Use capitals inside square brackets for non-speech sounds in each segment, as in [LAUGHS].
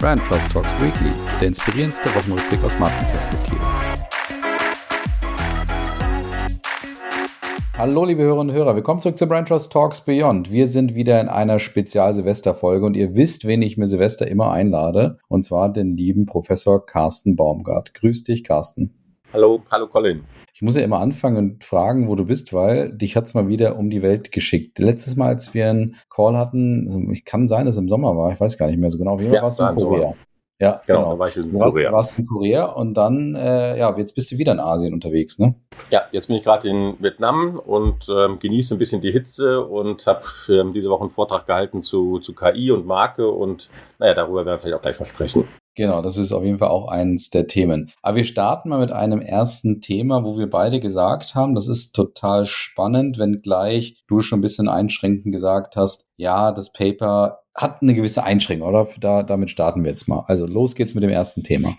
Brand Trust Talks Weekly, der inspirierendste Wochenrückblick aus Markenperspektive. Hallo liebe Hörerinnen und Hörer, willkommen zurück zu Brand Trust Talks Beyond. Wir sind wieder in einer Spezial-Silvester-Folge und ihr wisst, wen ich mir Silvester immer einlade, und zwar den lieben Professor Carsten Baumgart. Grüß dich, Carsten. Hallo, hallo Colin. Ich muss ja immer anfangen und fragen, wo du bist, weil dich hat's mal wieder um die Welt geschickt. Letztes Mal, als wir einen Call hatten, also ich kann sein, dass es im Sommer war, ich weiß gar nicht mehr so genau. Wie ja, warst du in Korea? Sommer. Ja, genau. genau. Da war ich in Korea. Du warst in Korea und dann, äh, ja, jetzt bist du wieder in Asien unterwegs, ne? Ja, jetzt bin ich gerade in Vietnam und ähm, genieße ein bisschen die Hitze und habe ähm, diese Woche einen Vortrag gehalten zu, zu KI und Marke und naja, darüber werden wir vielleicht auch gleich mal sprechen. Genau, das ist auf jeden Fall auch eins der Themen. Aber wir starten mal mit einem ersten Thema, wo wir beide gesagt haben, das ist total spannend, wenn gleich du schon ein bisschen einschränkend gesagt hast, ja, das Paper hat eine gewisse Einschränkung, oder? Da, damit starten wir jetzt mal. Also los geht's mit dem ersten Thema.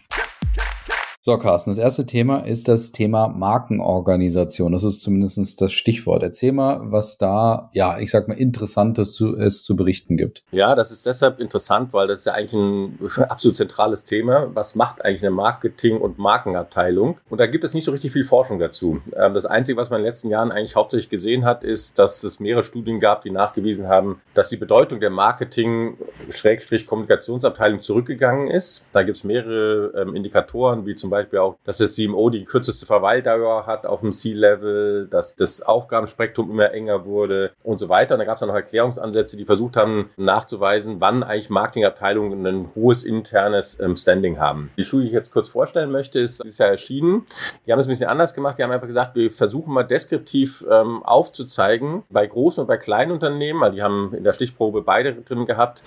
So, Carsten, das erste Thema ist das Thema Markenorganisation. Das ist zumindest das Stichwort. Erzähl mal, was da, ja, ich sag mal, Interessantes zu, es zu berichten gibt. Ja, das ist deshalb interessant, weil das ist ja eigentlich ein [LAUGHS] absolut zentrales Thema. Was macht eigentlich eine Marketing- und Markenabteilung? Und da gibt es nicht so richtig viel Forschung dazu. Ähm, das Einzige, was man in den letzten Jahren eigentlich hauptsächlich gesehen hat, ist, dass es mehrere Studien gab, die nachgewiesen haben, dass die Bedeutung der Marketing-Kommunikationsabteilung zurückgegangen ist. Da gibt es mehrere ähm, Indikatoren, wie zum zum Beispiel auch, dass das CMO die kürzeste Verweildauer hat auf dem C-Level, dass das Aufgabenspektrum immer enger wurde und so weiter. Und da gab es noch Erklärungsansätze, die versucht haben nachzuweisen, wann eigentlich Marketingabteilungen ein hohes internes ähm, Standing haben. Die Studie, die ich jetzt kurz vorstellen möchte, ist dieses Jahr erschienen. Die haben es ein bisschen anders gemacht. Die haben einfach gesagt, wir versuchen mal deskriptiv ähm, aufzuzeigen, bei großen und bei kleinen Unternehmen, also die haben in der Stichprobe beide drin gehabt,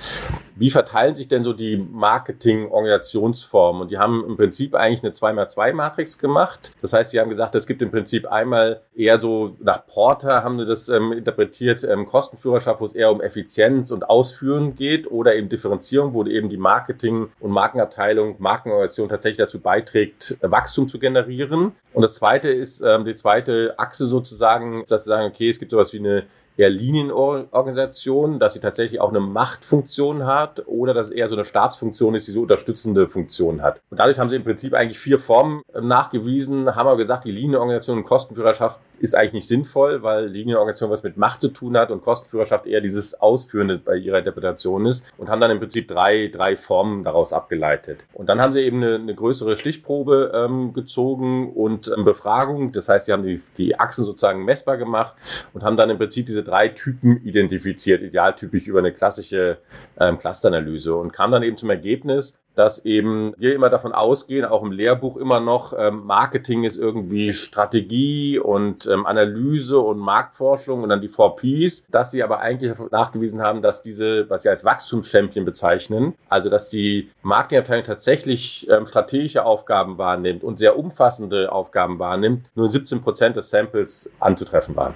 wie verteilen sich denn so die Marketing-Organisationsformen? Und die haben im Prinzip eigentlich eine 2x2-Matrix gemacht. Das heißt, sie haben gesagt, es gibt im Prinzip einmal eher so nach Porter haben sie das ähm, interpretiert, ähm, Kostenführerschaft, wo es eher um Effizienz und Ausführen geht oder eben Differenzierung, wo eben die Marketing- und Markenabteilung, Markenorganisation tatsächlich dazu beiträgt, Wachstum zu generieren. Und das zweite ist, ähm, die zweite Achse sozusagen, dass sie sagen, okay, es gibt sowas wie eine eher Linienorganisation, dass sie tatsächlich auch eine Machtfunktion hat oder dass es eher so eine Stabsfunktion ist, die so unterstützende Funktion hat. Und dadurch haben sie im Prinzip eigentlich vier Formen nachgewiesen, haben aber gesagt, die Linienorganisation und Kostenführerschaft ist eigentlich nicht sinnvoll, weil Linienorganisation was mit Macht zu tun hat und Kostenführerschaft eher dieses Ausführende bei ihrer Interpretation ist und haben dann im Prinzip drei, drei Formen daraus abgeleitet. Und dann haben sie eben eine, eine größere Stichprobe ähm, gezogen und ähm, Befragung. Das heißt, sie haben die, die Achsen sozusagen messbar gemacht und haben dann im Prinzip diese drei Typen identifiziert, idealtypisch über eine klassische ähm, Clusteranalyse und kam dann eben zum Ergebnis, dass eben wir immer davon ausgehen, auch im Lehrbuch immer noch, ähm, Marketing ist irgendwie Strategie und ähm, Analyse und Marktforschung und dann die 4Ps, dass sie aber eigentlich nachgewiesen haben, dass diese, was sie als Wachstumschampion bezeichnen, also dass die Marketingabteilung tatsächlich ähm, strategische Aufgaben wahrnimmt und sehr umfassende Aufgaben wahrnimmt, nur 17 Prozent des Samples anzutreffen waren.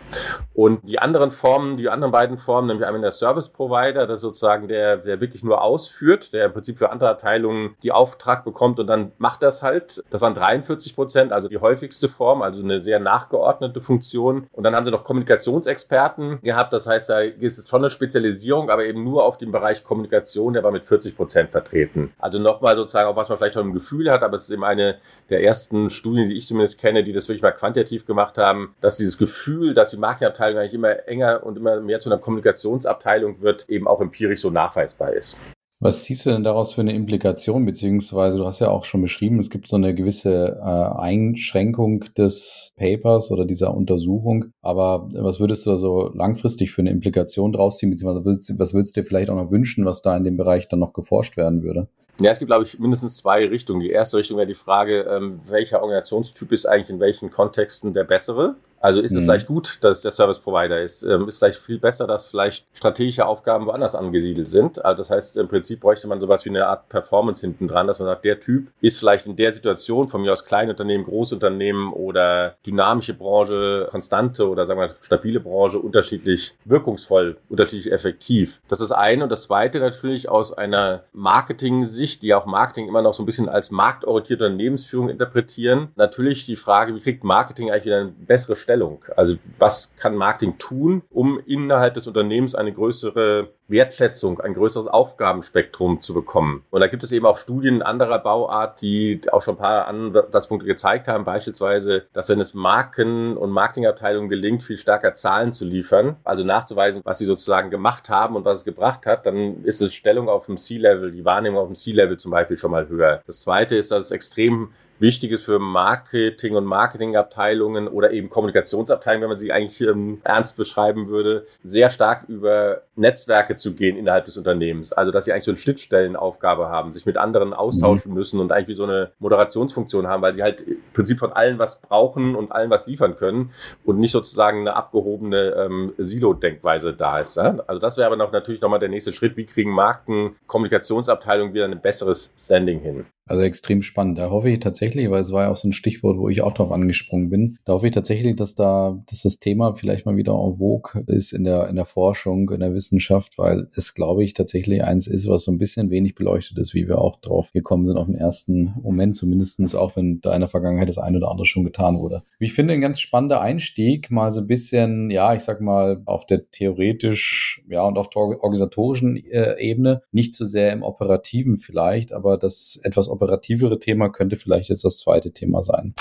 Und die anderen Formen, die anderen beiden Formen, nämlich einmal der Service Provider, das ist sozusagen der, der wirklich nur ausführt, der im Prinzip für andere Abteilungen Abteilung die Auftrag bekommt und dann macht das halt. Das waren 43 Prozent, also die häufigste Form, also eine sehr nachgeordnete Funktion. Und dann haben sie noch Kommunikationsexperten gehabt. Das heißt, da ist es schon eine Spezialisierung, aber eben nur auf den Bereich Kommunikation, der war mit 40 Prozent vertreten. Also nochmal sozusagen, auch was man vielleicht schon im Gefühl hat, aber es ist eben eine der ersten Studien, die ich zumindest kenne, die das wirklich mal quantitativ gemacht haben, dass dieses Gefühl, dass die Marketingabteilung eigentlich immer enger und immer mehr zu einer Kommunikationsabteilung wird, eben auch empirisch so nachweisbar ist. Was siehst du denn daraus für eine Implikation, beziehungsweise du hast ja auch schon beschrieben, es gibt so eine gewisse äh, Einschränkung des Papers oder dieser Untersuchung, aber was würdest du da so langfristig für eine Implikation draus ziehen, beziehungsweise was würdest du dir vielleicht auch noch wünschen, was da in dem Bereich dann noch geforscht werden würde? Ja, es gibt, glaube ich, mindestens zwei Richtungen. Die erste Richtung wäre die Frage, ähm, welcher Organisationstyp ist eigentlich in welchen Kontexten der bessere? Also ist es mhm. vielleicht gut, dass der Service Provider ist. Ähm, ist vielleicht viel besser, dass vielleicht strategische Aufgaben woanders angesiedelt sind. Also das heißt, im Prinzip bräuchte man sowas wie eine Art Performance hinten dran, dass man sagt, der Typ ist vielleicht in der Situation, von mir aus Kleinunternehmen, Großunternehmen oder dynamische Branche, konstante oder sagen wir stabile Branche unterschiedlich wirkungsvoll, unterschiedlich effektiv. Das ist eine. Und das zweite natürlich aus einer Marketing-Sicht, die auch Marketing immer noch so ein bisschen als marktorientierte Unternehmensführung interpretieren. Natürlich die Frage, wie kriegt Marketing eigentlich wieder eine bessere Stellung. Also was kann Marketing tun, um innerhalb des Unternehmens eine größere Wertschätzung, ein größeres Aufgabenspektrum zu bekommen. Und da gibt es eben auch Studien anderer Bauart, die auch schon ein paar Ansatzpunkte gezeigt haben, beispielsweise, dass wenn es Marken- und Marketingabteilungen gelingt, viel stärker Zahlen zu liefern, also nachzuweisen, was sie sozusagen gemacht haben und was es gebracht hat, dann ist es Stellung auf dem C-Level, die Wahrnehmung auf dem C-Level zum Beispiel schon mal höher. Das zweite ist, dass es extrem wichtig ist für Marketing und Marketingabteilungen oder eben Kommunikationsabteilungen, wenn man sie eigentlich ähm, ernst beschreiben würde, sehr stark über Netzwerke zu gehen innerhalb des Unternehmens. Also, dass sie eigentlich so eine Schnittstellenaufgabe haben, sich mit anderen austauschen mhm. müssen und eigentlich wie so eine Moderationsfunktion haben, weil sie halt im Prinzip von allen was brauchen und allen was liefern können und nicht sozusagen eine abgehobene ähm, Silo-Denkweise da ist. Ja? Also, das wäre aber noch natürlich nochmal der nächste Schritt. Wie kriegen Marken, Kommunikationsabteilungen wieder ein besseres Standing hin? Also extrem spannend. Da hoffe ich tatsächlich, weil es war ja auch so ein Stichwort, wo ich auch drauf angesprungen bin. Da hoffe ich tatsächlich, dass da, dass das Thema vielleicht mal wieder en vogue ist in der, in der Forschung, in der Wissenschaft, weil es, glaube ich, tatsächlich eins ist, was so ein bisschen wenig beleuchtet ist, wie wir auch drauf gekommen sind auf den ersten Moment, zumindestens auch wenn da in der Vergangenheit das eine oder andere schon getan wurde. Ich finde ein ganz spannender Einstieg, mal so ein bisschen, ja, ich sag mal, auf der theoretisch, ja, und auch organisatorischen äh, Ebene, nicht so sehr im operativen vielleicht, aber das etwas operativere Thema könnte vielleicht jetzt das zweite Thema sein.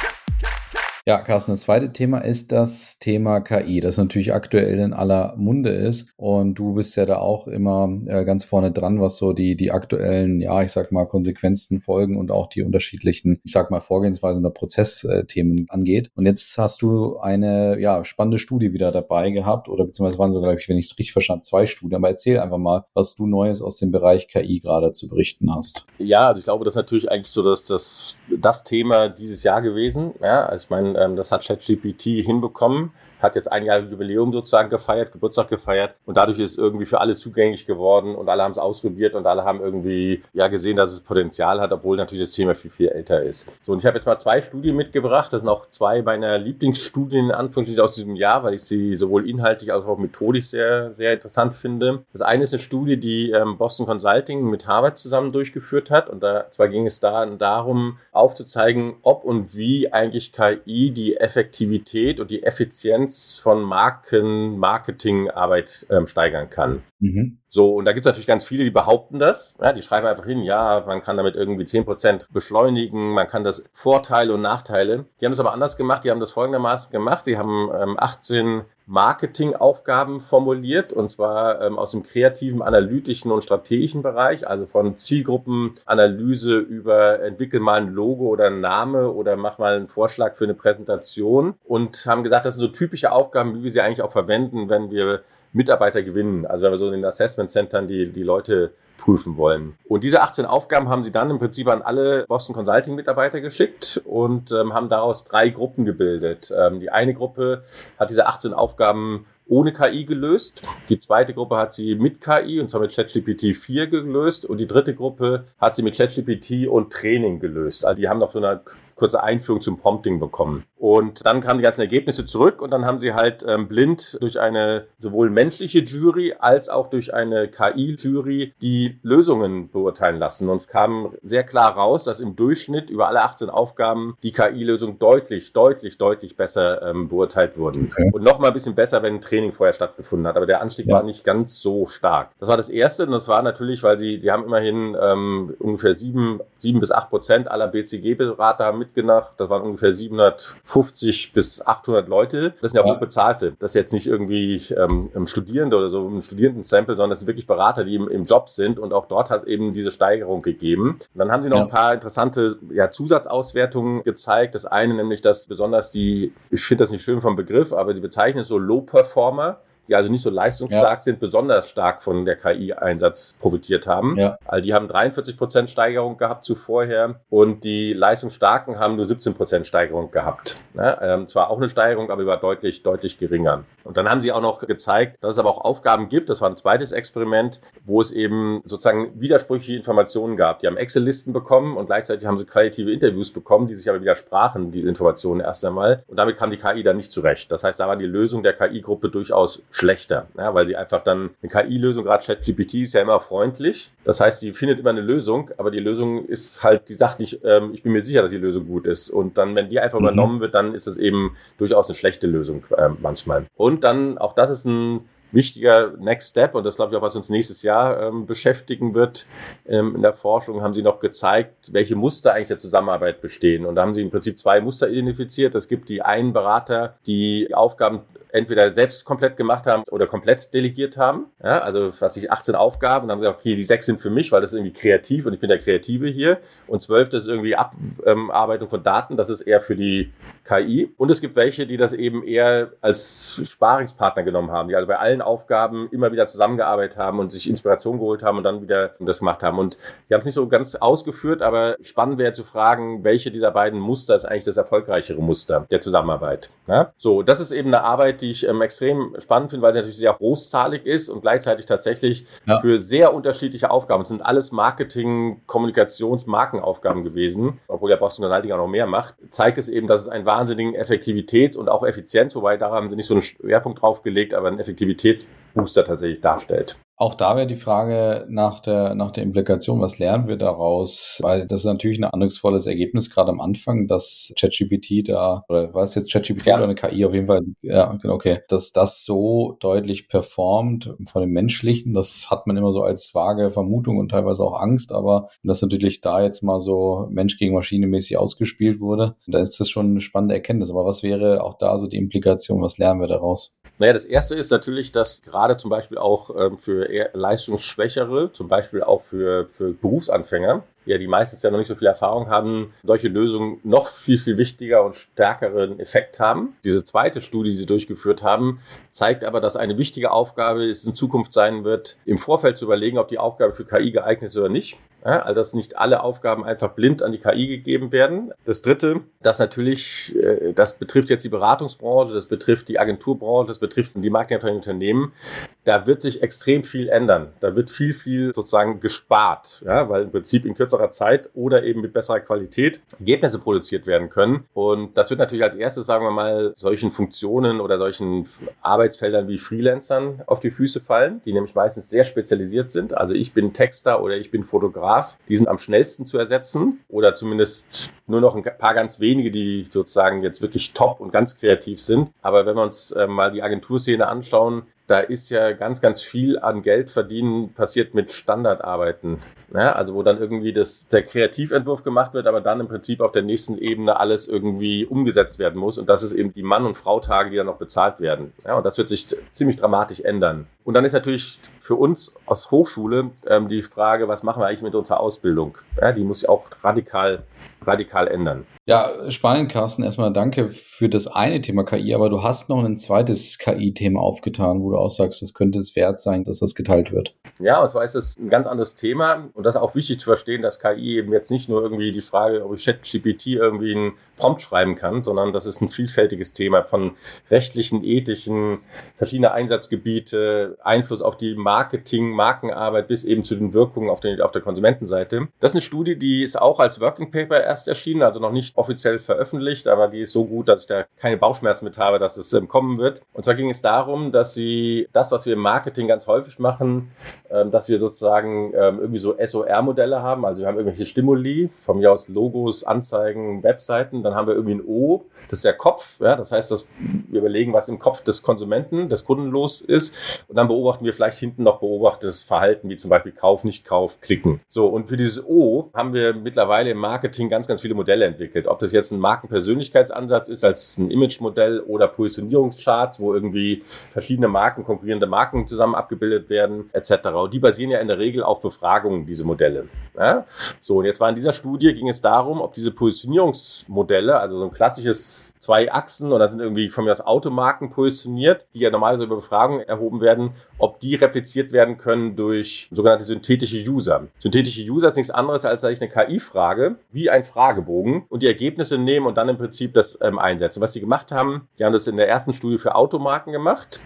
Ja, Carsten, das zweite Thema ist das Thema KI, das natürlich aktuell in aller Munde ist. Und du bist ja da auch immer äh, ganz vorne dran, was so die, die aktuellen, ja, ich sag mal, Konsequenzen, Folgen und auch die unterschiedlichen, ich sag mal, Vorgehensweisen oder Prozessthemen angeht. Und jetzt hast du eine, ja, spannende Studie wieder dabei gehabt oder beziehungsweise waren so, glaube ich, wenn ich es richtig verstanden zwei Studien. Aber erzähl einfach mal, was du Neues aus dem Bereich KI gerade zu berichten hast. Ja, also ich glaube, das ist natürlich eigentlich so, dass das, das Thema dieses Jahr gewesen. Ja, also ich meine, das hat ChatGPT hinbekommen hat jetzt ein Jahr Jubiläum sozusagen gefeiert, Geburtstag gefeiert und dadurch ist irgendwie für alle zugänglich geworden und alle haben es ausprobiert und alle haben irgendwie ja gesehen, dass es Potenzial hat, obwohl natürlich das Thema viel, viel älter ist. So, und ich habe jetzt mal zwei Studien mitgebracht. Das sind auch zwei meiner Lieblingsstudien in Anführungsstrichen aus diesem Jahr, weil ich sie sowohl inhaltlich als auch methodisch sehr, sehr interessant finde. Das eine ist eine Studie, die ähm, Boston Consulting mit Harvard zusammen durchgeführt hat und da zwar ging es da darum, aufzuzeigen, ob und wie eigentlich KI die Effektivität und die Effizienz Effizienz von Marken, Marketingarbeit ähm, steigern kann. Mhm. So, und da gibt es natürlich ganz viele, die behaupten das. Ja, die schreiben einfach hin, ja, man kann damit irgendwie 10% beschleunigen, man kann das Vorteile und Nachteile. Die haben das aber anders gemacht, die haben das folgendermaßen gemacht. Die haben ähm, 18 Marketingaufgaben formuliert und zwar ähm, aus dem kreativen, analytischen und strategischen Bereich, also von Zielgruppenanalyse über entwickel mal ein Logo oder einen Name oder mach mal einen Vorschlag für eine Präsentation und haben gesagt, das sind so typische Aufgaben, wie wir sie eigentlich auch verwenden, wenn wir Mitarbeiter gewinnen. Also wenn wir so in den Assessment Centern die, die Leute prüfen wollen. Und diese 18 Aufgaben haben sie dann im Prinzip an alle Boston Consulting Mitarbeiter geschickt und ähm, haben daraus drei Gruppen gebildet. Ähm, die eine Gruppe hat diese 18 Aufgaben ohne KI gelöst. Die zweite Gruppe hat sie mit KI und zwar mit ChatGPT 4 gelöst und die dritte Gruppe hat sie mit ChatGPT und Training gelöst. Also die haben noch so eine kurze Einführung zum Prompting bekommen. Und dann kamen die ganzen Ergebnisse zurück und dann haben sie halt ähm, blind durch eine sowohl menschliche Jury als auch durch eine KI-Jury die Lösungen beurteilen lassen. Und es kam sehr klar raus, dass im Durchschnitt über alle 18 Aufgaben die KI-Lösungen deutlich, deutlich, deutlich besser ähm, beurteilt wurden. Okay. Und noch mal ein bisschen besser, wenn ein Training vorher stattgefunden hat. Aber der Anstieg ja. war nicht ganz so stark. Das war das Erste und das war natürlich, weil sie, sie haben immerhin ähm, ungefähr sieben, sieben bis acht Prozent aller BCG-Berater haben mitgemacht. Das waren ungefähr 750 bis 800 Leute. Das sind ja, ja. hochbezahlte. Das ist jetzt nicht irgendwie ähm, Studierende oder so ein Studierendensample, sondern das sind wirklich Berater, die im, im Job sind. Und auch dort hat eben diese Steigerung gegeben. Und dann haben sie noch ja. ein paar interessante ja, Zusatzauswertungen gezeigt. Das eine nämlich, dass besonders die, ich finde das nicht schön vom Begriff, aber sie bezeichnen es so Low-Performer die also nicht so leistungsstark ja. sind, besonders stark von der KI-Einsatz profitiert haben. Ja. Also die haben 43 Prozent Steigerung gehabt zuvorher und die leistungsstarken haben nur 17 Prozent Steigerung gehabt. Ja, ähm, zwar auch eine Steigerung, aber die war deutlich, deutlich geringer. Und dann haben sie auch noch gezeigt, dass es aber auch Aufgaben gibt, das war ein zweites Experiment, wo es eben sozusagen widersprüchliche Informationen gab. Die haben Excel-Listen bekommen und gleichzeitig haben sie qualitative Interviews bekommen, die sich aber widersprachen, diese Informationen erst einmal. Und damit kam die KI dann nicht zurecht. Das heißt, da war die Lösung der KI-Gruppe durchaus schlechter, ja, weil sie einfach dann eine KI-Lösung, gerade ChatGPT ist ja immer freundlich. Das heißt, sie findet immer eine Lösung, aber die Lösung ist halt, die sagt nicht, ähm, ich bin mir sicher, dass die Lösung gut ist. Und dann, wenn die einfach mhm. übernommen wird, dann ist es eben durchaus eine schlechte Lösung äh, manchmal. Und dann, auch das ist ein wichtiger Next Step und das glaube ich auch, was uns nächstes Jahr ähm, beschäftigen wird ähm, in der Forschung, haben sie noch gezeigt, welche Muster eigentlich der Zusammenarbeit bestehen. Und da haben sie im Prinzip zwei Muster identifiziert. Es gibt die einen Berater, die Aufgaben entweder selbst komplett gemacht haben oder komplett delegiert haben. Ja, also was ich 18 Aufgaben, dann haben sie gesagt, okay, die sechs sind für mich, weil das ist irgendwie kreativ und ich bin der Kreative hier. Und zwölf, das ist irgendwie Abarbeitung von Daten, das ist eher für die KI. Und es gibt welche, die das eben eher als Sparingspartner genommen haben, die also bei allen Aufgaben immer wieder zusammengearbeitet haben und sich Inspiration geholt haben und dann wieder das gemacht haben. Und sie haben es nicht so ganz ausgeführt, aber spannend wäre zu fragen, welche dieser beiden Muster ist eigentlich das erfolgreichere Muster der Zusammenarbeit. Ja? So, das ist eben eine Arbeit, die ich ähm, extrem spannend finde, weil sie natürlich sehr großzahlig ist und gleichzeitig tatsächlich ja. für sehr unterschiedliche Aufgaben. Es sind alles Marketing, Kommunikations, Markenaufgaben gewesen, obwohl der Boston Consulting auch noch mehr macht. Zeigt es eben, dass es einen wahnsinnigen Effektivitäts- und auch Effizienz, wobei da haben sie nicht so einen Schwerpunkt drauf gelegt, aber einen Effektivitätsbooster tatsächlich darstellt. Auch da wäre die Frage nach der, nach der Implikation, was lernen wir daraus? Weil das ist natürlich ein eindrucksvolles Ergebnis, gerade am Anfang, dass ChatGPT da, oder war es jetzt ChatGPT ja. oder eine KI auf jeden Fall, ja, genau, okay, dass das so deutlich performt von dem Menschlichen, das hat man immer so als vage Vermutung und teilweise auch Angst, aber das natürlich da jetzt mal so Mensch gegen Maschine mäßig ausgespielt wurde, da ist das schon eine spannende Erkenntnis. Aber was wäre auch da so die Implikation, was lernen wir daraus? Naja, das erste ist natürlich, dass gerade zum Beispiel auch ähm, für eher leistungsschwächere, zum Beispiel auch für, für Berufsanfänger, ja, die meistens ja noch nicht so viel Erfahrung haben, solche Lösungen noch viel, viel wichtiger und stärkeren Effekt haben. Diese zweite Studie, die sie durchgeführt haben, zeigt aber, dass eine wichtige Aufgabe es in Zukunft sein wird, im Vorfeld zu überlegen, ob die Aufgabe für KI geeignet ist oder nicht. Ja, also dass nicht alle Aufgaben einfach blind an die KI gegeben werden. Das Dritte, dass natürlich, äh, das betrifft jetzt die Beratungsbranche, das betrifft die Agenturbranche, das betrifft die Marketingunternehmen. Da wird sich extrem viel ändern. Da wird viel, viel sozusagen gespart, ja, weil im Prinzip in kürzerer Zeit oder eben mit besserer Qualität Ergebnisse produziert werden können. Und das wird natürlich als erstes, sagen wir mal, solchen Funktionen oder solchen Arbeitsfeldern wie Freelancern auf die Füße fallen, die nämlich meistens sehr spezialisiert sind. Also ich bin Texter oder ich bin Fotograf Bedarf, die sind am schnellsten zu ersetzen oder zumindest nur noch ein paar ganz wenige, die sozusagen jetzt wirklich top und ganz kreativ sind. Aber wenn wir uns äh, mal die Agenturszene anschauen, da ist ja ganz, ganz viel an Geld verdienen passiert mit Standardarbeiten. Ja, also wo dann irgendwie das, der Kreativentwurf gemacht wird, aber dann im Prinzip auf der nächsten Ebene alles irgendwie umgesetzt werden muss. Und das ist eben die Mann- und Frau-Tage, die dann noch bezahlt werden. Ja, und das wird sich ziemlich dramatisch ändern. Und dann ist natürlich für uns aus Hochschule ähm, die Frage, was machen wir eigentlich mit unserer Ausbildung? Ja, die muss sich auch radikal, radikal ändern. Ja, spannend, Carsten. Erstmal danke für das eine Thema KI, aber du hast noch ein zweites KI-Thema aufgetan, wo du auch sagst, das könnte es wert sein, dass das geteilt wird. Ja, und zwar ist es ein ganz anderes Thema und das ist auch wichtig zu verstehen, dass KI eben jetzt nicht nur irgendwie die Frage, ob ich ChatGPT irgendwie einen Prompt schreiben kann, sondern das ist ein vielfältiges Thema von rechtlichen, ethischen, verschiedene Einsatzgebiete, Einfluss auf die Marketing, Markenarbeit bis eben zu den Wirkungen auf, den, auf der Konsumentenseite. Das ist eine Studie, die ist auch als Working Paper erst erschienen, also noch nicht offiziell veröffentlicht, aber die ist so gut, dass ich da keine Bauchschmerzen mit habe, dass es ähm, kommen wird. Und zwar ging es darum, dass sie das, was wir im Marketing ganz häufig machen, dass wir sozusagen ähm, irgendwie so SOR-Modelle haben. Also wir haben irgendwelche Stimuli, von mir aus Logos, Anzeigen, Webseiten. Dann haben wir irgendwie ein O, das ist der Kopf. Ja, das heißt, dass wir überlegen, was im Kopf des Konsumenten, des Kunden los ist. Und dann beobachten wir vielleicht hinten noch beobachtetes Verhalten, wie zum Beispiel Kauf, nicht Kauf, Klicken. So, und für dieses O haben wir mittlerweile im Marketing ganz, ganz viele Modelle entwickelt. Ob das jetzt ein Markenpersönlichkeitsansatz ist als ein Image-Modell oder Positionierungscharts, wo irgendwie verschiedene Marken, konkurrierende Marken zusammen abgebildet werden, etc. Und die basieren ja in der Regel auf Befragungen, diese Modelle. Ja? So, und jetzt war in dieser Studie ging es darum, ob diese Positionierungsmodelle, also so ein klassisches zwei Achsen oder sind irgendwie von mir aus Automarken positioniert, die ja normalerweise über Befragungen erhoben werden, ob die repliziert werden können durch sogenannte synthetische User. Synthetische User ist nichts anderes, als dass ich eine KI frage, wie ein Fragebogen und die Ergebnisse nehmen und dann im Prinzip das ähm, einsetzen. Was sie gemacht haben, die haben das in der ersten Studie für Automarken gemacht,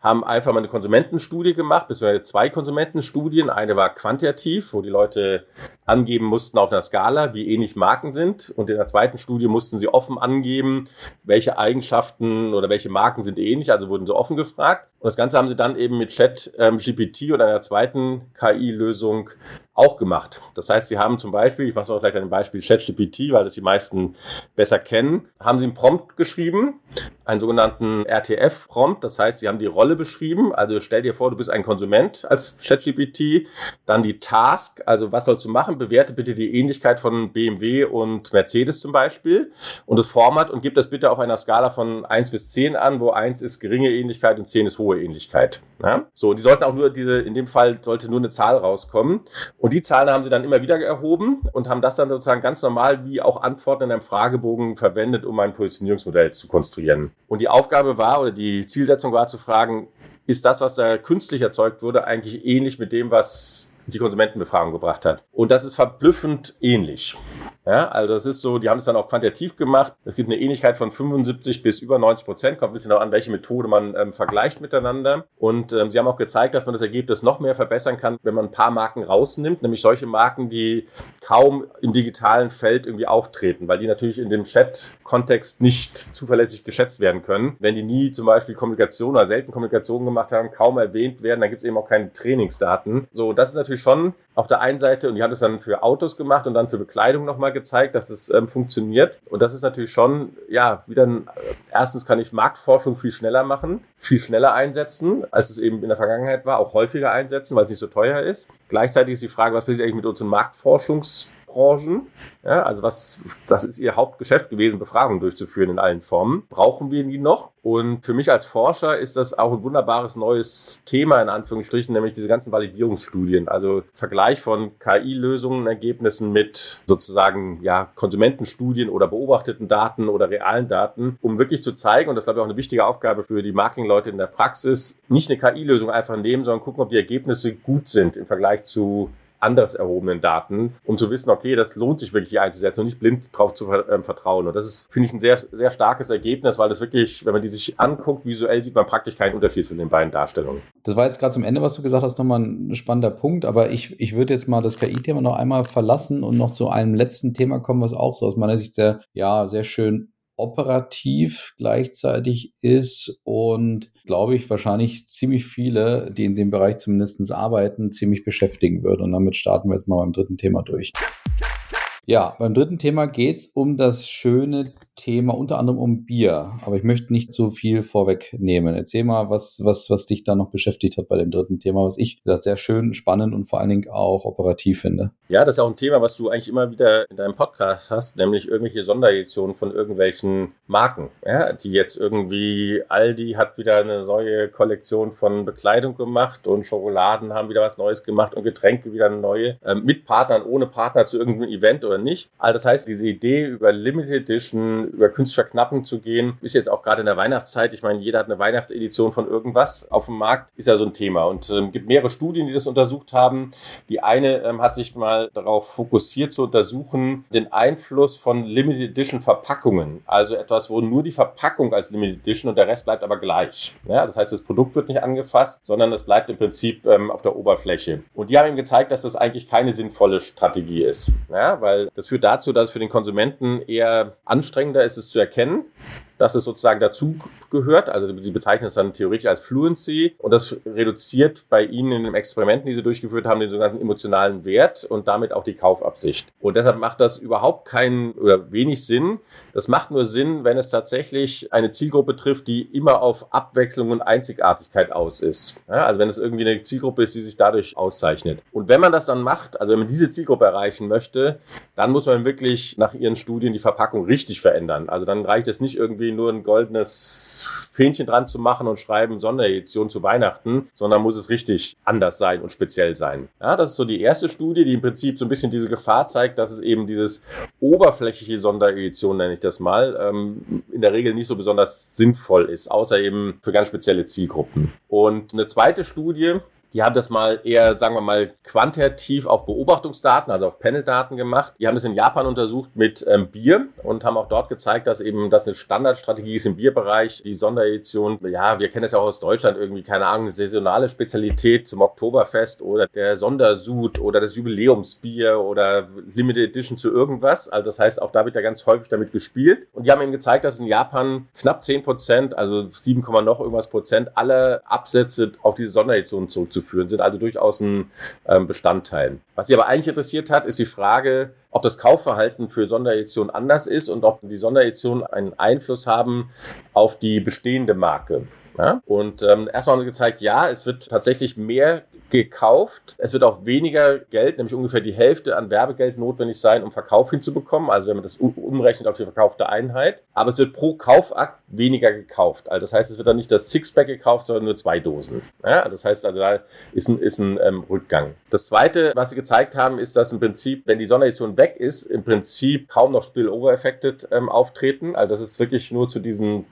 haben einfach mal eine Konsumentenstudie gemacht, beziehungsweise zwei Konsumentenstudien. Eine war quantitativ, wo die Leute angeben mussten auf einer Skala, wie ähnlich Marken sind. Und in der zweiten Studie mussten sie offen angeben, welche Eigenschaften oder welche Marken sind ähnlich, also wurden so offen gefragt. Und das Ganze haben sie dann eben mit Chat ähm, GPT oder einer zweiten KI-Lösung auch gemacht. Das heißt, sie haben zum Beispiel, ich mache es mal vielleicht ein Beispiel ChatGPT, weil das die meisten besser kennen, haben sie einen Prompt geschrieben, einen sogenannten RTF-Prompt. Das heißt, sie haben die Rolle beschrieben. Also stell dir vor, du bist ein Konsument als ChatGPT. Dann die Task, also was sollst du machen? Bewerte bitte die Ähnlichkeit von BMW und Mercedes zum Beispiel und das Format und gib das bitte auf einer Skala von 1 bis 10 an, wo 1 ist geringe Ähnlichkeit und 10 ist hohe Ähnlichkeit. Ja? So, die sollten auch nur diese, in dem Fall sollte nur eine Zahl rauskommen. Und die Zahlen haben sie dann immer wieder erhoben und haben das dann sozusagen ganz normal wie auch Antworten in einem Fragebogen verwendet, um ein Positionierungsmodell zu konstruieren. Und die Aufgabe war oder die Zielsetzung war zu fragen, ist das, was da künstlich erzeugt wurde, eigentlich ähnlich mit dem, was die Konsumentenbefragung gebracht hat. Und das ist verblüffend ähnlich. Ja, also das ist so, die haben es dann auch quantitativ gemacht. Es gibt eine Ähnlichkeit von 75 bis über 90 Prozent. Kommt ein bisschen auch an, welche Methode man ähm, vergleicht miteinander. Und ähm, sie haben auch gezeigt, dass man das Ergebnis noch mehr verbessern kann, wenn man ein paar Marken rausnimmt, nämlich solche Marken, die kaum im digitalen Feld irgendwie auftreten, weil die natürlich in dem Chat-Kontext nicht zuverlässig geschätzt werden können. Wenn die nie zum Beispiel Kommunikation oder selten Kommunikation gemacht haben, kaum erwähnt werden, dann gibt es eben auch keine Trainingsdaten. So, das ist natürlich schon auf der einen Seite, und die haben das dann für Autos gemacht und dann für Bekleidung nochmal gezeigt, dass es ähm, funktioniert. Und das ist natürlich schon, ja, wieder ein, äh, erstens kann ich Marktforschung viel schneller machen, viel schneller einsetzen, als es eben in der Vergangenheit war, auch häufiger einsetzen, weil es nicht so teuer ist. Gleichzeitig ist die Frage, was passiert eigentlich mit unseren Marktforschungs- Branchen. Ja, also was, das ist ihr Hauptgeschäft gewesen, Befragungen durchzuführen in allen Formen. Brauchen wir die noch? Und für mich als Forscher ist das auch ein wunderbares neues Thema in Anführungsstrichen, nämlich diese ganzen Validierungsstudien. Also Vergleich von KI-Lösungen, Ergebnissen mit sozusagen ja, Konsumentenstudien oder beobachteten Daten oder realen Daten, um wirklich zu zeigen, und das glaube ich auch eine wichtige Aufgabe für die Marketingleute in der Praxis, nicht eine KI-Lösung einfach nehmen, sondern gucken, ob die Ergebnisse gut sind im Vergleich zu anders erhobenen Daten, um zu wissen, okay, das lohnt sich wirklich hier einzusetzen und nicht blind drauf zu ähm, vertrauen. Und das ist, finde ich, ein sehr, sehr starkes Ergebnis, weil das wirklich, wenn man die sich anguckt, visuell sieht man praktisch keinen Unterschied zwischen den beiden Darstellungen. Das war jetzt gerade zum Ende, was du gesagt hast, nochmal ein spannender Punkt, aber ich, ich würde jetzt mal das KI-Thema noch einmal verlassen und noch zu einem letzten Thema kommen, was auch so aus meiner Sicht sehr, ja, sehr schön operativ gleichzeitig ist und glaube ich wahrscheinlich ziemlich viele, die in dem Bereich zumindest arbeiten, ziemlich beschäftigen würde. Und damit starten wir jetzt mal beim dritten Thema durch. Ja, beim dritten Thema geht es um das schöne Thema, unter anderem um Bier. Aber ich möchte nicht zu viel vorwegnehmen. Erzähl mal, was, was, was dich da noch beschäftigt hat bei dem dritten Thema, was ich gesagt, sehr schön, spannend und vor allen Dingen auch operativ finde. Ja, das ist auch ein Thema, was du eigentlich immer wieder in deinem Podcast hast, nämlich irgendwelche Sondereditionen von irgendwelchen Marken. Ja, die jetzt irgendwie, Aldi hat wieder eine neue Kollektion von Bekleidung gemacht und Schokoladen haben wieder was Neues gemacht und Getränke wieder eine neue. Ähm, mit Partnern, ohne Partner zu irgendeinem Event oder nicht. Also das heißt, diese Idee über Limited Edition, über Künstverknappung zu gehen, ist jetzt auch gerade in der Weihnachtszeit. Ich meine, jeder hat eine Weihnachtsedition von irgendwas auf dem Markt, ist ja so ein Thema. Und es ähm, gibt mehrere Studien, die das untersucht haben. Die eine ähm, hat sich mal darauf fokussiert zu untersuchen, den Einfluss von Limited Edition Verpackungen. Also etwas, wo nur die Verpackung als Limited Edition und der Rest bleibt aber gleich. Ja, das heißt, das Produkt wird nicht angefasst, sondern es bleibt im Prinzip ähm, auf der Oberfläche. Und die haben ihm gezeigt, dass das eigentlich keine sinnvolle Strategie ist. Ja, weil das führt dazu, dass es für den Konsumenten eher anstrengender ist, es zu erkennen, dass es sozusagen dazu gehört. Also sie bezeichnen es dann theoretisch als Fluency und das reduziert bei ihnen in den Experimenten, die sie durchgeführt haben, den sogenannten emotionalen Wert und damit auch die Kaufabsicht. Und deshalb macht das überhaupt keinen oder wenig Sinn. Das macht nur Sinn, wenn es tatsächlich eine Zielgruppe trifft, die immer auf Abwechslung und Einzigartigkeit aus ist. Ja, also wenn es irgendwie eine Zielgruppe ist, die sich dadurch auszeichnet. Und wenn man das dann macht, also wenn man diese Zielgruppe erreichen möchte, dann muss man wirklich nach ihren Studien die Verpackung richtig verändern. Also dann reicht es nicht irgendwie nur ein goldenes Fähnchen dran zu machen und schreiben Sonderedition zu Weihnachten, sondern muss es richtig anders sein und speziell sein. Ja, das ist so die erste Studie, die im Prinzip so ein bisschen diese Gefahr zeigt, dass es eben dieses oberflächliche Sonderedition, nenne ich das mal, ähm, in der Regel nicht so besonders sinnvoll ist, außer eben für ganz spezielle Zielgruppen. Und eine zweite Studie, Die haben das mal eher, sagen wir mal, quantitativ auf Beobachtungsdaten, also auf Paneldaten gemacht. Die haben das in Japan untersucht mit ähm, Bier und haben auch dort gezeigt, dass eben das eine Standardstrategie ist im Bierbereich. Die Sonderedition, ja, wir kennen das ja auch aus Deutschland irgendwie, keine Ahnung, eine saisonale Spezialität zum Oktoberfest oder der Sondersud oder das Jubiläumsbier oder Limited Edition zu irgendwas. Also das heißt, auch da wird ja ganz häufig damit gespielt. Und die haben eben gezeigt, dass in Japan knapp 10 Prozent, also 7, noch irgendwas Prozent aller Absätze auf diese Sonderedition zurückzuführen sind, also durchaus ein ähm, Bestandteil. Was sie aber eigentlich interessiert hat, ist die Frage, ob das Kaufverhalten für Sonderedition anders ist und ob die Sonderedition einen Einfluss haben auf die bestehende Marke. Ja? Und ähm, erstmal haben sie gezeigt, ja, es wird tatsächlich mehr gekauft. Es wird auch weniger Geld, nämlich ungefähr die Hälfte an Werbegeld notwendig sein, um Verkauf hinzubekommen. Also wenn man das umrechnet auf die verkaufte Einheit. Aber es wird pro Kaufakt weniger gekauft. Also das heißt, es wird dann nicht das Sixpack gekauft, sondern nur zwei Dosen. Ja, das heißt also, da ist ein, ist ein ähm, Rückgang. Das zweite, was sie gezeigt haben, ist, dass im Prinzip, wenn die Sonderedition weg ist, im Prinzip kaum noch Spillover-Effekte ähm, auftreten. Also das ist wirklich nur zu diesen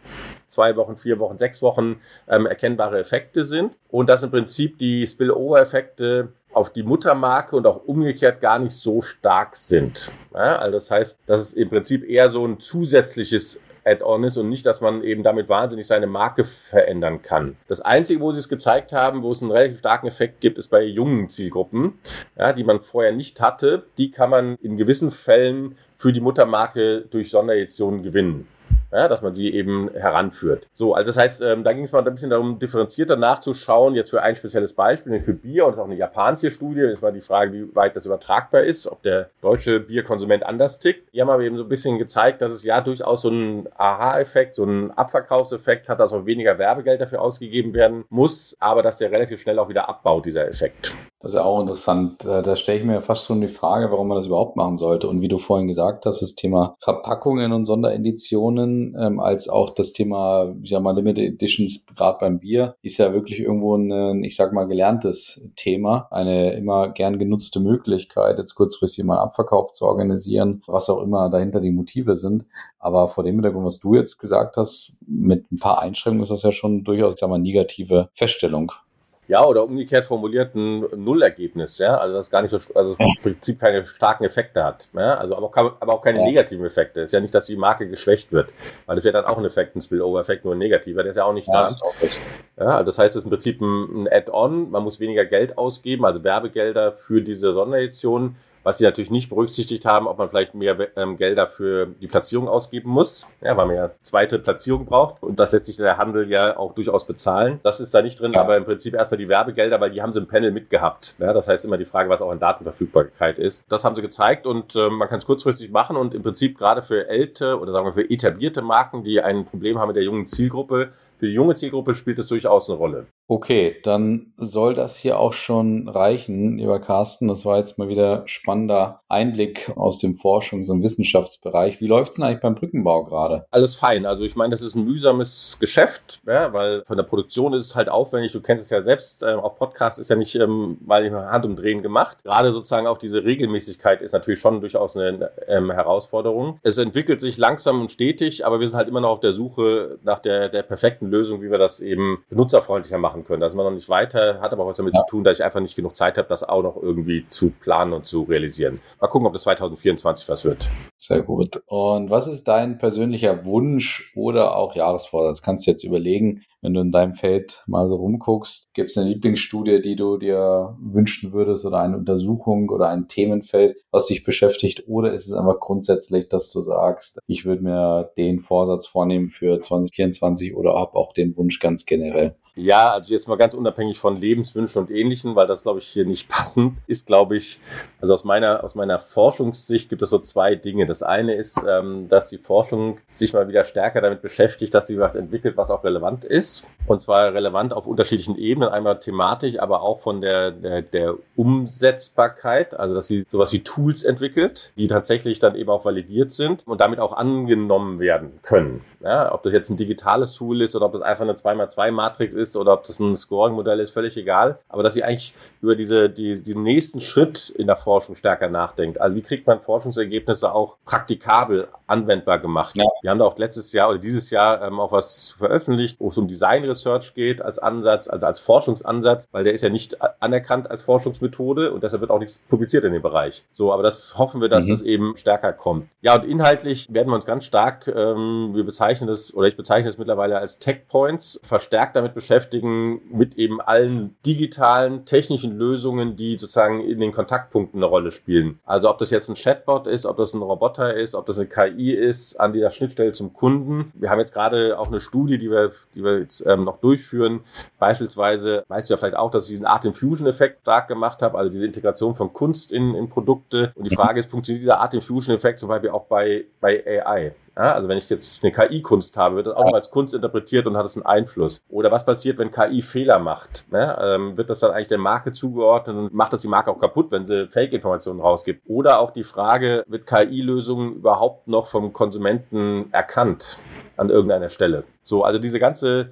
zwei Wochen, vier Wochen, sechs Wochen ähm, erkennbare Effekte sind und dass im Prinzip die Spillover-Effekte auf die Muttermarke und auch umgekehrt gar nicht so stark sind. Ja, also das heißt, dass es im Prinzip eher so ein zusätzliches Add-on ist und nicht, dass man eben damit wahnsinnig seine Marke verändern kann. Das Einzige, wo sie es gezeigt haben, wo es einen relativ starken Effekt gibt, ist bei jungen Zielgruppen, ja, die man vorher nicht hatte. Die kann man in gewissen Fällen für die Muttermarke durch Sondereditionen gewinnen ja, dass man sie eben heranführt. So, also das heißt, ähm, da ging es mal ein bisschen darum, differenzierter nachzuschauen, jetzt für ein spezielles Beispiel, für Bier und auch eine japanische Studie, ist mal die Frage, wie weit das übertragbar ist, ob der deutsche Bierkonsument anders tickt. Die haben aber eben so ein bisschen gezeigt, dass es ja durchaus so einen Aha-Effekt, so einen Abverkaufseffekt hat, dass auch weniger Werbegeld dafür ausgegeben werden muss, aber dass der relativ schnell auch wieder abbaut, dieser Effekt. Das ist ja auch interessant. Da stelle ich mir fast schon die Frage, warum man das überhaupt machen sollte. Und wie du vorhin gesagt hast, das Thema Verpackungen und Sondereditionen, ähm, als auch das Thema, ich sag mal, Limited Editions, gerade beim Bier, ist ja wirklich irgendwo ein, ich sag mal, gelerntes Thema. Eine immer gern genutzte Möglichkeit, jetzt kurzfristig mal einen Abverkauf zu organisieren, was auch immer dahinter die Motive sind. Aber vor dem Hintergrund, was du jetzt gesagt hast, mit ein paar Einschränkungen ist das ja schon durchaus, ich sag mal, negative Feststellung. Ja, oder umgekehrt formuliert ein Nullergebnis, ja, also das gar nicht so, also im Prinzip keine starken Effekte hat, ja, also aber auch, aber auch keine ja. negativen Effekte. Ist ja nicht, dass die Marke geschwächt wird, weil das wäre dann auch ein Effekt, ein Spillover-Effekt, nur ein negativer, der ist ja auch nicht ja, da. Auch ja, also das heißt, es ist im Prinzip ein, ein Add-on, man muss weniger Geld ausgeben, also Werbegelder für diese Sonderedition was sie natürlich nicht berücksichtigt haben, ob man vielleicht mehr ähm, Gelder für die Platzierung ausgeben muss, ja, weil man ja zweite Platzierung braucht. Und das lässt sich der Handel ja auch durchaus bezahlen. Das ist da nicht drin, ja. aber im Prinzip erstmal die Werbegelder, weil die haben sie im Panel mitgehabt. Ja, das heißt immer die Frage, was auch an Datenverfügbarkeit ist. Das haben sie gezeigt und äh, man kann es kurzfristig machen und im Prinzip gerade für ältere oder sagen wir für etablierte Marken, die ein Problem haben mit der jungen Zielgruppe, für die junge Zielgruppe spielt es durchaus eine Rolle. Okay, dann soll das hier auch schon reichen, lieber Carsten. Das war jetzt mal wieder spannender Einblick aus dem Forschungs- und Wissenschaftsbereich. Wie läuft es denn eigentlich beim Brückenbau gerade? Alles fein. Also ich meine, das ist ein mühsames Geschäft, ja, weil von der Produktion ist es halt aufwendig. Du kennst es ja selbst. Äh, auch Podcast ist ja nicht ähm, mal Handumdrehen gemacht. Gerade sozusagen auch diese Regelmäßigkeit ist natürlich schon durchaus eine ähm, Herausforderung. Es entwickelt sich langsam und stetig, aber wir sind halt immer noch auf der Suche nach der, der perfekten Lösung, wie wir das eben benutzerfreundlicher machen machen können. Da sind wir noch nicht weiter, hat aber auch was damit ja. zu tun, dass ich einfach nicht genug Zeit habe, das auch noch irgendwie zu planen und zu realisieren. Mal gucken, ob das 2024 was wird. Sehr gut. Und was ist dein persönlicher Wunsch oder auch Jahresvorsatz? Kannst du jetzt überlegen, wenn du in deinem Feld mal so rumguckst, gibt es eine Lieblingsstudie, die du dir wünschen würdest oder eine Untersuchung oder ein Themenfeld, was dich beschäftigt? Oder ist es einfach grundsätzlich, dass du sagst, ich würde mir den Vorsatz vornehmen für 2024 oder habe auch den Wunsch ganz generell? Ja, also jetzt mal ganz unabhängig von Lebenswünschen und Ähnlichem, weil das, glaube ich, hier nicht [LAUGHS] passend ist, glaube ich, also aus meiner, aus meiner Forschungssicht gibt es so zwei Dinge. Das eine ist, ähm, dass die Forschung sich mal wieder stärker damit beschäftigt, dass sie was entwickelt, was auch relevant ist. Und zwar relevant auf unterschiedlichen Ebenen, einmal thematisch, aber auch von der, der, der Umsetzbarkeit, also dass sie sowas wie Tools entwickelt, die tatsächlich dann eben auch validiert sind und damit auch angenommen werden können. Ja, ob das jetzt ein digitales Tool ist oder ob das einfach eine 2x2-Matrix ist oder ob das ein Scoring-Modell ist, völlig egal. Aber dass sie eigentlich über diese, die, diesen nächsten Schritt in der Forschung stärker nachdenkt. Also wie kriegt man Forschungsergebnisse auch praktikabel anwendbar gemacht? Ja. Wir haben da auch letztes Jahr oder dieses Jahr ähm, auch was veröffentlicht, wo es um Design Research geht als Ansatz, also als Forschungsansatz, weil der ist ja nicht anerkannt als Forschungsmethode und deshalb wird auch nichts publiziert in dem Bereich. So, aber das hoffen wir, dass mhm. das eben stärker kommt. Ja, und inhaltlich werden wir uns ganz stark, ähm, wir bezeichnen das, oder ich bezeichne es mittlerweile als Tech Points, verstärkt damit beschäftigen, mit eben allen digitalen, technischen Lösungen, die sozusagen in den Kontaktpunkten eine Rolle spielen. Also ob das jetzt ein Chatbot ist, ob das ein Roboter ist, ob das eine KI ist, an dieser Schnittstelle zum Kunden. Wir haben jetzt gerade auch eine Studie, die wir, die wir jetzt ähm, noch durchführen. Beispielsweise, weißt du ja vielleicht auch, dass ich diesen Art Infusion-Effekt stark gemacht habe, also diese Integration von Kunst in, in Produkte. Und die Frage ist, funktioniert dieser Art Infusion-Effekt zum Beispiel auch bei, bei AI? Ja, also wenn ich jetzt eine KI-Kunst habe, wird das auch noch als Kunst interpretiert und hat es einen Einfluss. Oder was passiert, wenn KI Fehler macht? Ne? Ähm, wird das dann eigentlich der Marke zugeordnet und macht das die Marke auch kaputt, wenn sie Fake-Informationen rausgibt? Oder auch die Frage, wird KI-Lösungen überhaupt noch vom Konsumenten erkannt an irgendeiner Stelle? So, also diese ganze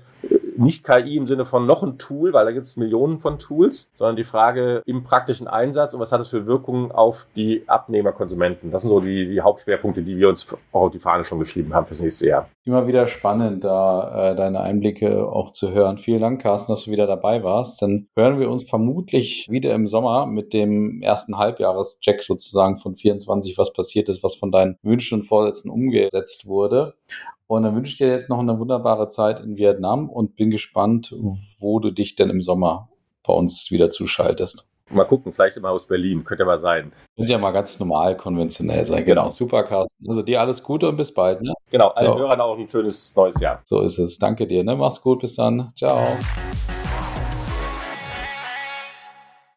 nicht KI im Sinne von noch ein Tool, weil da gibt es Millionen von Tools, sondern die Frage im praktischen Einsatz und was hat es für Wirkungen auf die Abnehmerkonsumenten. Das sind so die, die Hauptschwerpunkte, die wir uns auch auf die Fahne schon geschrieben haben fürs nächste Jahr. Immer wieder spannend, da äh, deine Einblicke auch zu hören. Vielen Dank, Carsten, dass du wieder dabei warst. Dann hören wir uns vermutlich wieder im Sommer mit dem ersten Halbjahrescheck sozusagen von 24, was passiert ist, was von deinen Wünschen und Vorsätzen umgesetzt wurde. Und dann wünsche ich dir jetzt noch eine wunderbare Zeit in Vietnam und bin gespannt, wo du dich denn im Sommer bei uns wieder zuschaltest. Mal gucken, vielleicht immer aus Berlin, könnte mal sein. Könnte ja mal ganz normal konventionell sein. Genau, genau. super, Carsten. Also dir alles Gute und bis bald. Ne? Genau, allen so. Hörern auch ein schönes neues Jahr. So ist es. Danke dir. Ne? Mach's gut, bis dann. Ciao.